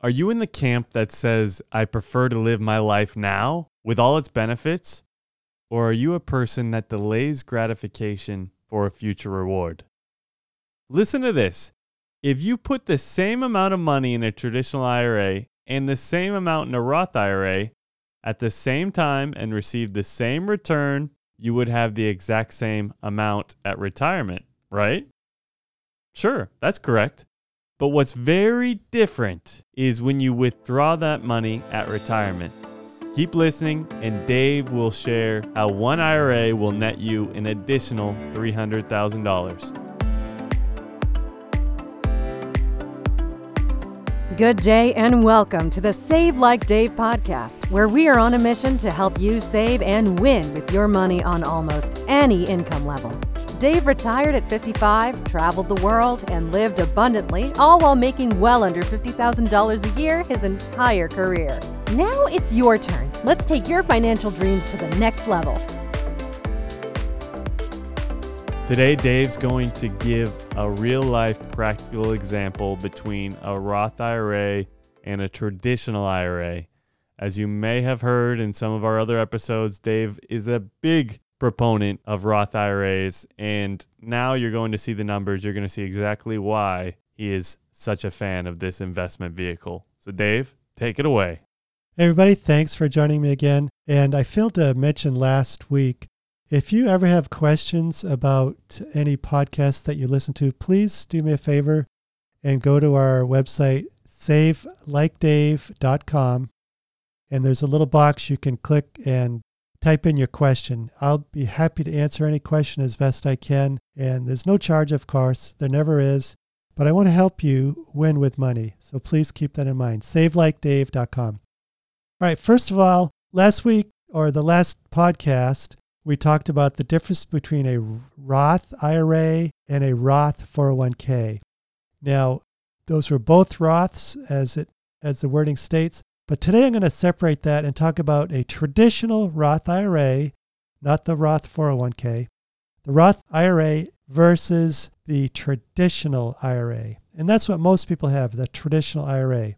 Are you in the camp that says, I prefer to live my life now with all its benefits? Or are you a person that delays gratification for a future reward? Listen to this. If you put the same amount of money in a traditional IRA and the same amount in a Roth IRA at the same time and receive the same return, you would have the exact same amount at retirement, right? Sure, that's correct. But what's very different is when you withdraw that money at retirement. Keep listening, and Dave will share how one IRA will net you an additional $300,000. Good day and welcome to the Save Like Dave podcast, where we are on a mission to help you save and win with your money on almost any income level. Dave retired at 55, traveled the world, and lived abundantly, all while making well under $50,000 a year his entire career. Now it's your turn. Let's take your financial dreams to the next level. Today, Dave's going to give a real life practical example between a Roth IRA and a traditional IRA. As you may have heard in some of our other episodes, Dave is a big proponent of Roth IRAs. And now you're going to see the numbers. You're going to see exactly why he is such a fan of this investment vehicle. So, Dave, take it away. Hey, everybody, thanks for joining me again. And I failed to mention last week if you ever have questions about any podcast that you listen to, please do me a favor and go to our website, savelikedave.com. And there's a little box you can click and type in your question. I'll be happy to answer any question as best I can. And there's no charge, of course, there never is. But I want to help you win with money. So please keep that in mind. SaveLikeDave.com. All right, first of all, last week or the last podcast, we talked about the difference between a Roth IRA and a Roth 401k. Now, those were both Roths, as it as the wording states, but today I'm going to separate that and talk about a traditional Roth IRA, not the Roth 401k, the Roth IRA versus the traditional IRA. And that's what most people have, the traditional IRA.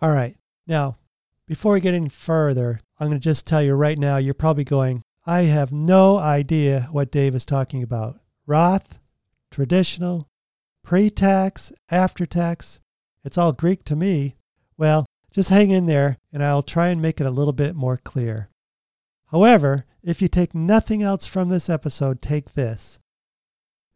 All right. Now, before we get any further, I'm going to just tell you right now, you're probably going, I have no idea what Dave is talking about. Roth, traditional, pre tax, after tax, it's all Greek to me. Well, just hang in there and I'll try and make it a little bit more clear. However, if you take nothing else from this episode, take this.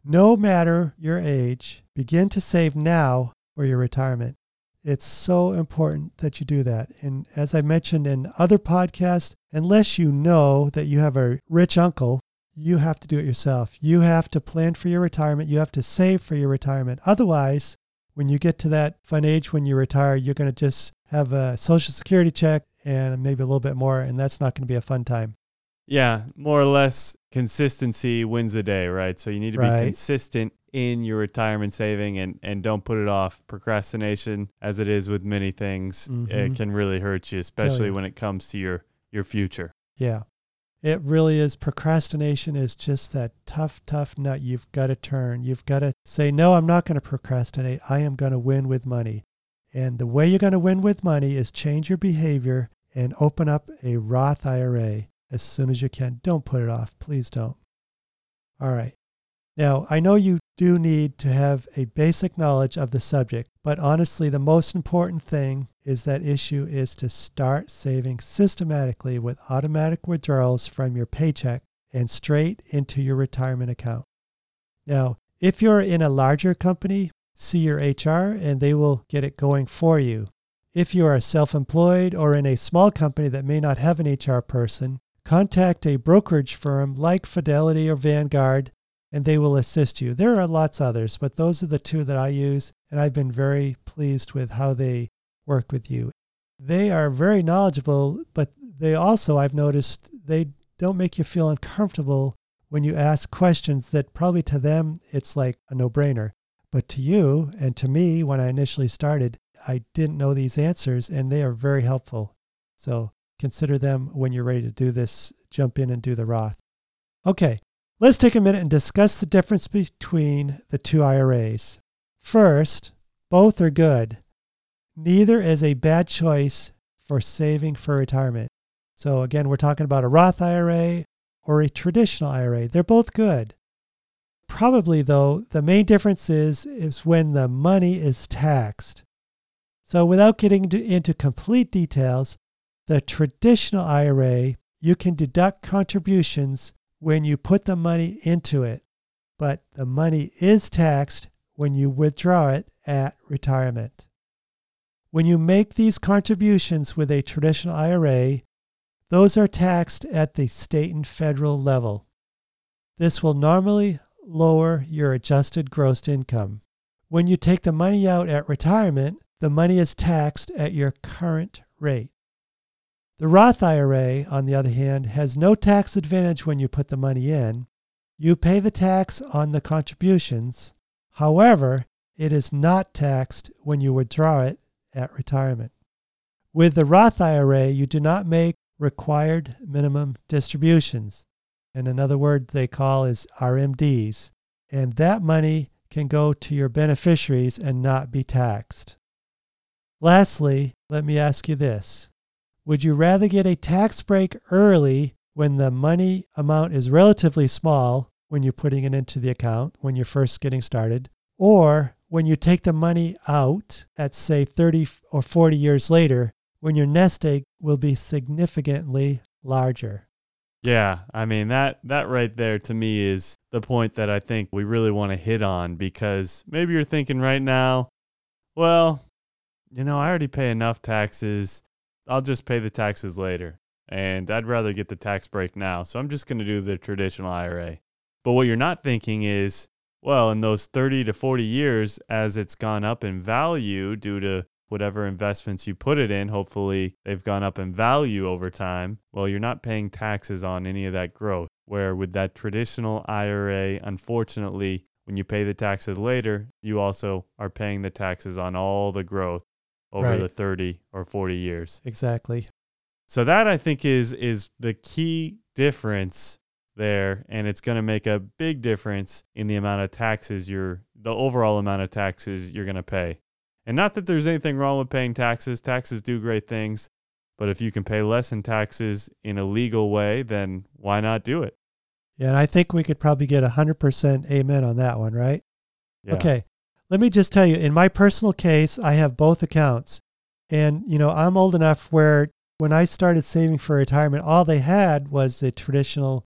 No matter your age, begin to save now for your retirement. It's so important that you do that. And as I mentioned in other podcasts, unless you know that you have a rich uncle, you have to do it yourself. You have to plan for your retirement. You have to save for your retirement. Otherwise, when you get to that fun age when you retire, you're going to just have a social security check and maybe a little bit more, and that's not going to be a fun time. Yeah, more or less consistency wins the day, right? So you need to Right. be consistent in your retirement saving and, and don't put it off. Procrastination, as it is with many things, Mhm. it can really hurt you, especially you. when it comes to your, your future. Yeah. It really is. Procrastination is just that tough, tough nut you've got to turn. You've got to say, no, I'm not going to procrastinate. I am going to win with money. And the way you're going to win with money is change your behavior and open up a Roth IRA as soon as you can. Don't put it off. Please don't. All right. Now, I know you do need to have a basic knowledge of the subject, but honestly, the most important thing is that issue is to start saving systematically with automatic withdrawals from your paycheck and straight into your retirement account. Now, if you're in a larger company, see your HR and they will get it going for you. If you are self employed or in a small company that may not have an HR person, contact a brokerage firm like Fidelity or Vanguard and they will assist you. There are lots others, but those are the two that I use, and I've been very pleased with how they work with you. They are very knowledgeable, but they also, I've noticed, they don't make you feel uncomfortable when you ask questions that probably to them it's like a no brainer. But to you and to me, when I initially started, I didn't know these answers, and they are very helpful. So consider them when you're ready to do this. Jump in and do the Roth. Okay, let's take a minute and discuss the difference between the two IRAs. First, both are good. neither is a bad choice for saving for retirement. So, again, we're talking about a Roth IRA or a traditional IRA. They're both good. Probably, though, the main difference is, is when the money is taxed. So, without getting into complete details, the traditional IRA, you can deduct contributions when you put the money into it, but the money is taxed when you withdraw it at retirement. When you make these contributions with a traditional IRA, those are taxed at the state and federal level. This will normally lower your adjusted gross income. When you take the money out at retirement, the money is taxed at your current rate. The Roth IRA, on the other hand, has no tax advantage when you put the money in. You pay the tax on the contributions. However, it is not taxed when you withdraw it at retirement. With the Roth IRA, you do not make required minimum distributions. And another word they call is RMDs. And that money can go to your beneficiaries and not be taxed. Lastly, let me ask you this Would you rather get a tax break early when the money amount is relatively small when you're putting it into the account, when you're first getting started, or when you take the money out at, say, 30 or 40 years later, when your nest egg will be significantly larger? Yeah, I mean that that right there to me is the point that I think we really want to hit on because maybe you're thinking right now, well, you know, I already pay enough taxes. I'll just pay the taxes later. And I'd rather get the tax break now. So I'm just going to do the traditional IRA. But what you're not thinking is, well, in those 30 to 40 years, as it's gone up in value due to whatever investments you put it in, hopefully they've gone up in value over time. Well, you're not paying taxes on any of that growth. Where with that traditional IRA, unfortunately, when you pay the taxes later, you also are paying the taxes on all the growth over Right. the 30 or 40 years. Exactly. So that I think is is the key difference there and it's going to make a big difference in the amount of taxes you're the overall amount of taxes you're going to pay. And not that there's anything wrong with paying taxes. Taxes do great things, but if you can pay less in taxes in a legal way, then why not do it? Yeah, and I think we could probably get 100% amen on that one, right? Yeah. Okay. Let me just tell you, in my personal case, I have both accounts. And, you know, I'm old enough where when I started saving for retirement, all they had was a traditional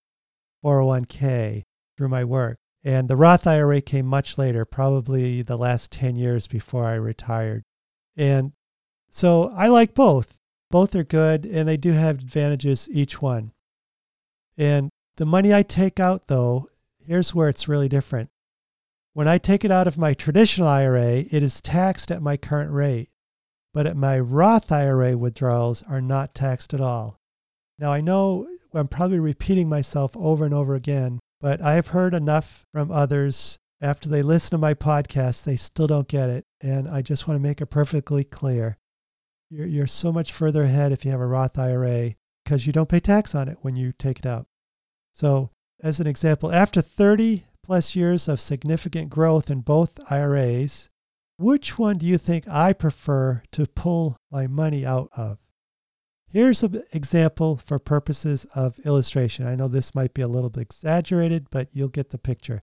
401k through my work. And the Roth IRA came much later, probably the last 10 years before I retired. And so I like both. Both are good and they do have advantages, each one. And the money I take out, though, here's where it's really different. When I take it out of my traditional IRA, it is taxed at my current rate, but at my Roth IRA withdrawals are not taxed at all. Now, I know I'm probably repeating myself over and over again, but I've heard enough from others after they listen to my podcast, they still don't get it. And I just want to make it perfectly clear. You're, you're so much further ahead if you have a Roth IRA because you don't pay tax on it when you take it out. So, as an example, after 30 plus years of significant growth in both IRAs, which one do you think I prefer to pull my money out of? Here's an example for purposes of illustration. I know this might be a little bit exaggerated, but you'll get the picture.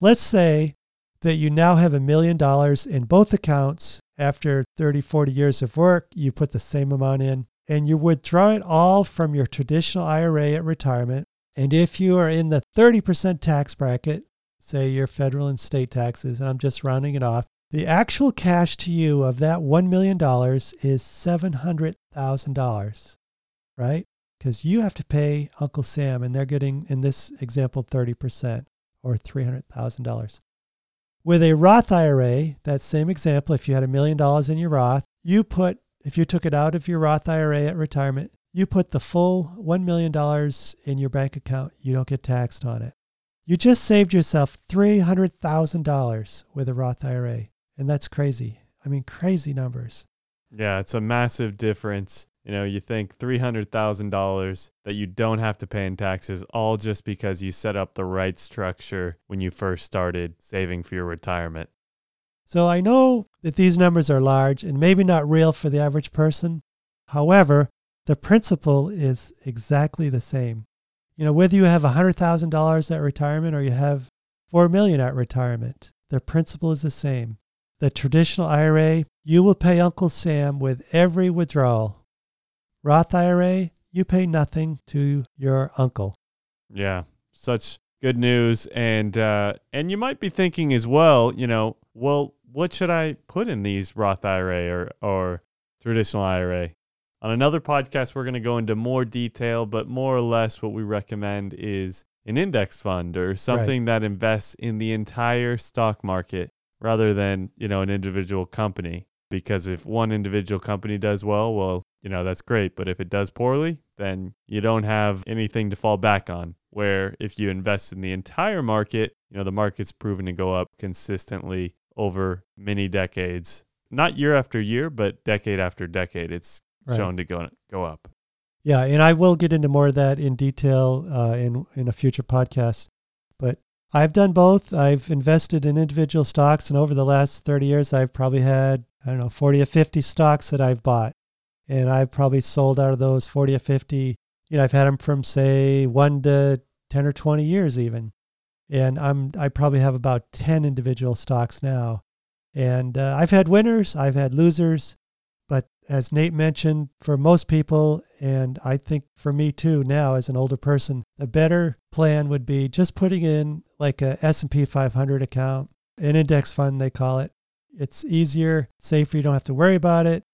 Let's say that you now have a million dollars in both accounts. After 30, 40 years of work, you put the same amount in and you withdraw it all from your traditional IRA at retirement. And if you are in the 30% tax bracket, say your federal and state taxes, and I'm just rounding it off, the actual cash to you of that $1 million is $700,000, right? Because you have to pay Uncle Sam, and they're getting, in this example, 30% or $300,000. With a Roth IRA, that same example, if you had a million dollars in your Roth, you put, if you took it out of your Roth IRA at retirement, you put the full $1 million in your bank account. You don't get taxed on it. You just saved yourself $300,000 with a Roth IRA. And that's crazy. I mean, crazy numbers. Yeah, it's a massive difference. You know, you think $300,000 that you don't have to pay in taxes all just because you set up the right structure when you first started saving for your retirement. So I know that these numbers are large and maybe not real for the average person. However, the principle is exactly the same. You know, whether you have $100,000 at retirement or you have 4 million at retirement, the principle is the same. The traditional IRA, you will pay Uncle Sam with every withdrawal. Roth IRA, you pay nothing to your uncle. Yeah, such good news, and uh, and you might be thinking as well, you know, well, what should I put in these Roth IRA or or traditional IRA? On another podcast, we're going to go into more detail, but more or less, what we recommend is an index fund or something right. that invests in the entire stock market rather than you know an individual company. Because if one individual company does well, well, you know that's great. But if it does poorly, then you don't have anything to fall back on. Where if you invest in the entire market, you know, the market's proven to go up consistently over many decades. Not year after year, but decade after decade. It's right. shown to go go up. Yeah, and I will get into more of that in detail uh, in in a future podcast. But I've done both. I've invested in individual stocks, and over the last thirty years, I've probably had I don't know forty or fifty stocks that I've bought, and I've probably sold out of those forty or fifty you know, I've had them from say one to 10 or 20 years even. And I'm, I probably have about 10 individual stocks now. And uh, I've had winners, I've had losers. As Nate mentioned, for most people, and I think for me too now as an older person, a better plan would be just putting in like a S&P 500 account, an index fund they call it. It's easier, safer, you don't have to worry about it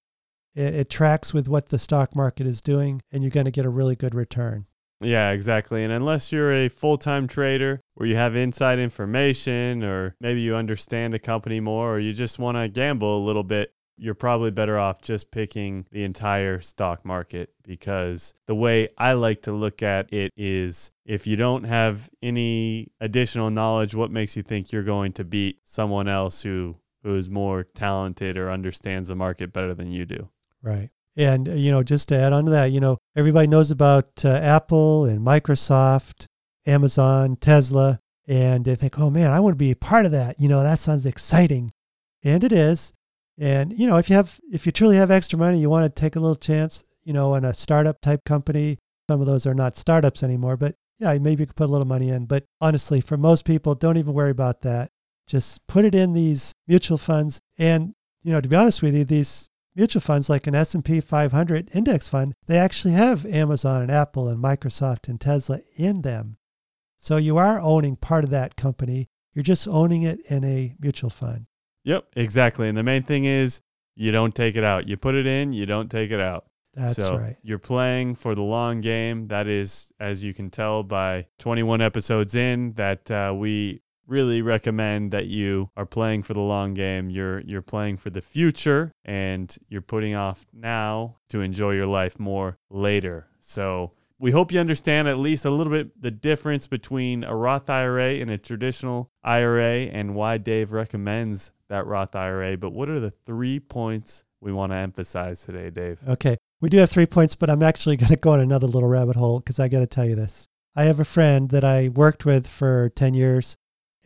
it, it tracks with what the stock market is doing, and you're going to get a really good return. Yeah, exactly. And unless you're a full time trader where you have inside information, or maybe you understand a company more, or you just want to gamble a little bit, you're probably better off just picking the entire stock market because the way I like to look at it is if you don't have any additional knowledge, what makes you think you're going to beat someone else who who is more talented or understands the market better than you do? Right. And, uh, you know, just to add on to that, you know, everybody knows about uh, Apple and Microsoft, Amazon, Tesla, and they think, oh man, I want to be a part of that. You know, that sounds exciting. And it is. And, you know, if you have, if you truly have extra money, you want to take a little chance, you know, in a startup type company. Some of those are not startups anymore, but yeah, maybe you could put a little money in. But honestly, for most people, don't even worry about that. Just put it in these mutual funds. And, you know, to be honest with you, these mutual funds like an S&P 500 index fund, they actually have Amazon and Apple and Microsoft and Tesla in them. So you are owning part of that company. You're just owning it in a mutual fund. Yep, exactly. And the main thing is you don't take it out. You put it in, you don't take it out. That's so right. You're playing for the long game. That is, as you can tell by 21 episodes in, that uh, we really recommend that you are playing for the long game. You're you're playing for the future and you're putting off now to enjoy your life more later. So we hope you understand at least a little bit the difference between a Roth IRA and a traditional IRA and why Dave recommends that Roth IRA. But what are the three points we want to emphasize today, Dave? Okay. We do have three points, but I'm actually going to go on another little rabbit hole because I got to tell you this. I have a friend that I worked with for 10 years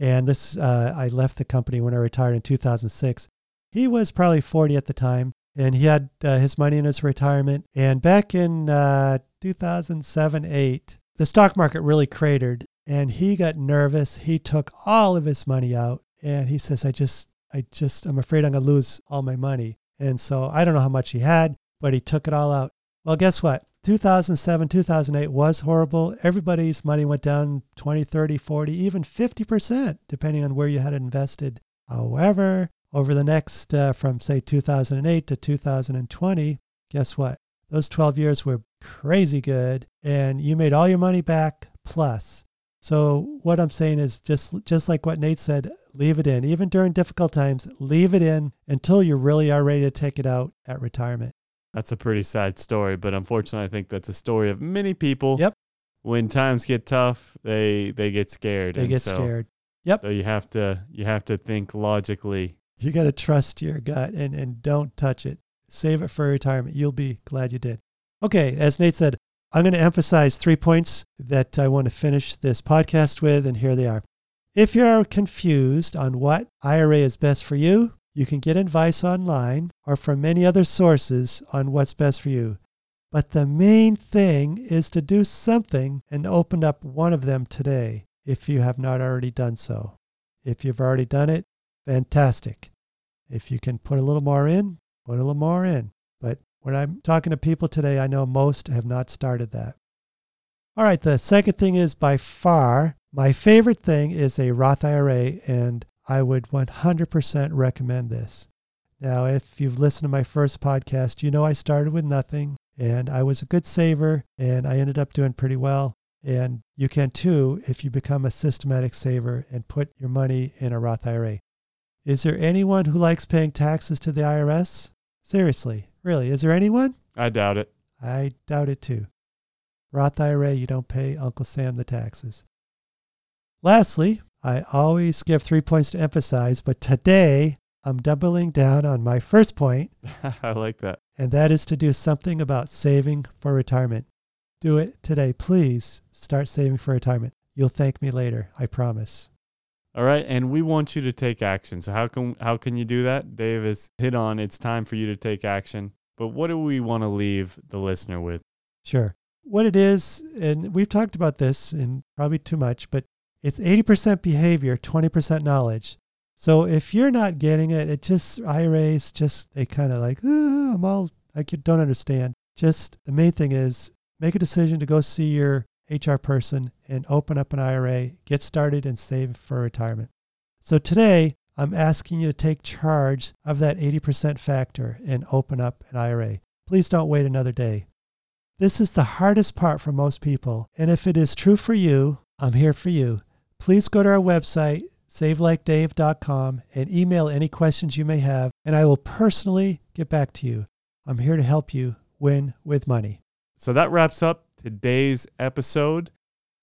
and this, uh, I left the company when I retired in 2006. He was probably 40 at the time, and he had uh, his money in his retirement. And back in uh, 2007 8, the stock market really cratered, and he got nervous. He took all of his money out, and he says, "I just, I just, I'm afraid I'm gonna lose all my money." And so I don't know how much he had, but he took it all out. Well, guess what? 2007, 2008 was horrible. Everybody's money went down 20, 30, 40, even 50%, depending on where you had invested. However, over the next, uh, from say 2008 to 2020, guess what? Those 12 years were crazy good and you made all your money back plus. So what I'm saying is just just like what Nate said, leave it in. Even during difficult times, leave it in until you really are ready to take it out at retirement. That's a pretty sad story, but unfortunately, I think that's a story of many people. Yep. When times get tough, they they get scared. They get so, scared. Yep. So you have to you have to think logically. You got to trust your gut and and don't touch it. Save it for retirement. You'll be glad you did. Okay, as Nate said, I'm going to emphasize three points that I want to finish this podcast with, and here they are. If you're confused on what IRA is best for you, You can get advice online or from many other sources on what's best for you. But the main thing is to do something and open up one of them today if you have not already done so. If you've already done it, fantastic. If you can put a little more in, put a little more in. But when I'm talking to people today, I know most have not started that. All right, the second thing is by far my favorite thing is a Roth IRA, and I would 100% recommend this. Now, if you've listened to my first podcast, you know I started with nothing and I was a good saver and I ended up doing pretty well. And you can too if you become a systematic saver and put your money in a Roth IRA. Is there anyone who likes paying taxes to the IRS? Seriously, really, is there anyone? I doubt it. I doubt it too. Roth IRA, you don't pay Uncle Sam the taxes. Lastly, I always give three points to emphasize, but today I'm doubling down on my first point, I like that. and that is to do something about saving for retirement. Do it today, please. Start saving for retirement. You'll thank me later, I promise. All right, and we want you to take action. So how can how can you do that? Dave has hit on it's time for you to take action. But what do we want to leave the listener with? Sure. What it is, and we've talked about this and probably too much, but it's 80% behavior, 20% knowledge. So if you're not getting it, it just IRAs just they kind of like, "Ah, I'm all I don't understand. Just the main thing is make a decision to go see your HR person and open up an IRA, get started and save for retirement. So today I'm asking you to take charge of that 80% factor and open up an IRA. Please don't wait another day. This is the hardest part for most people. And if it is true for you, I'm here for you. Please go to our website, savelikeDave.com, and email any questions you may have, and I will personally get back to you. I'm here to help you win with money. So that wraps up today's episode.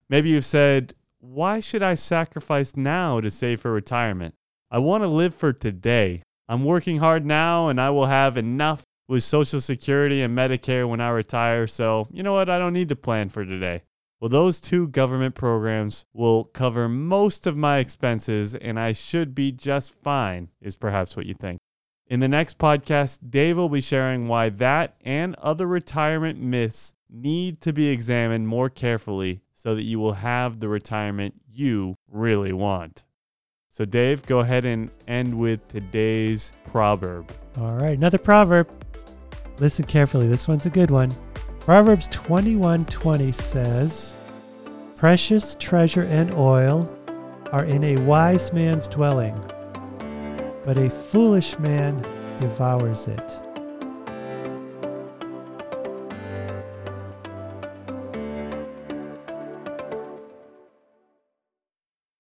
Maybe you've said, why should I sacrifice now to save for retirement? I want to live for today. I'm working hard now and I will have enough with Social Security and Medicare when I retire. So, you know what? I don't need to plan for today. Well, those two government programs will cover most of my expenses and I should be just fine, is perhaps what you think. In the next podcast, Dave will be sharing why that and other retirement myths need to be examined more carefully so that you will have the retirement you really want. So, Dave, go ahead and end with today's proverb. All right, another proverb. Listen carefully. This one's a good one. Proverbs 21:20 says, "Precious treasure and oil are in a wise man's dwelling, but a foolish man devours it."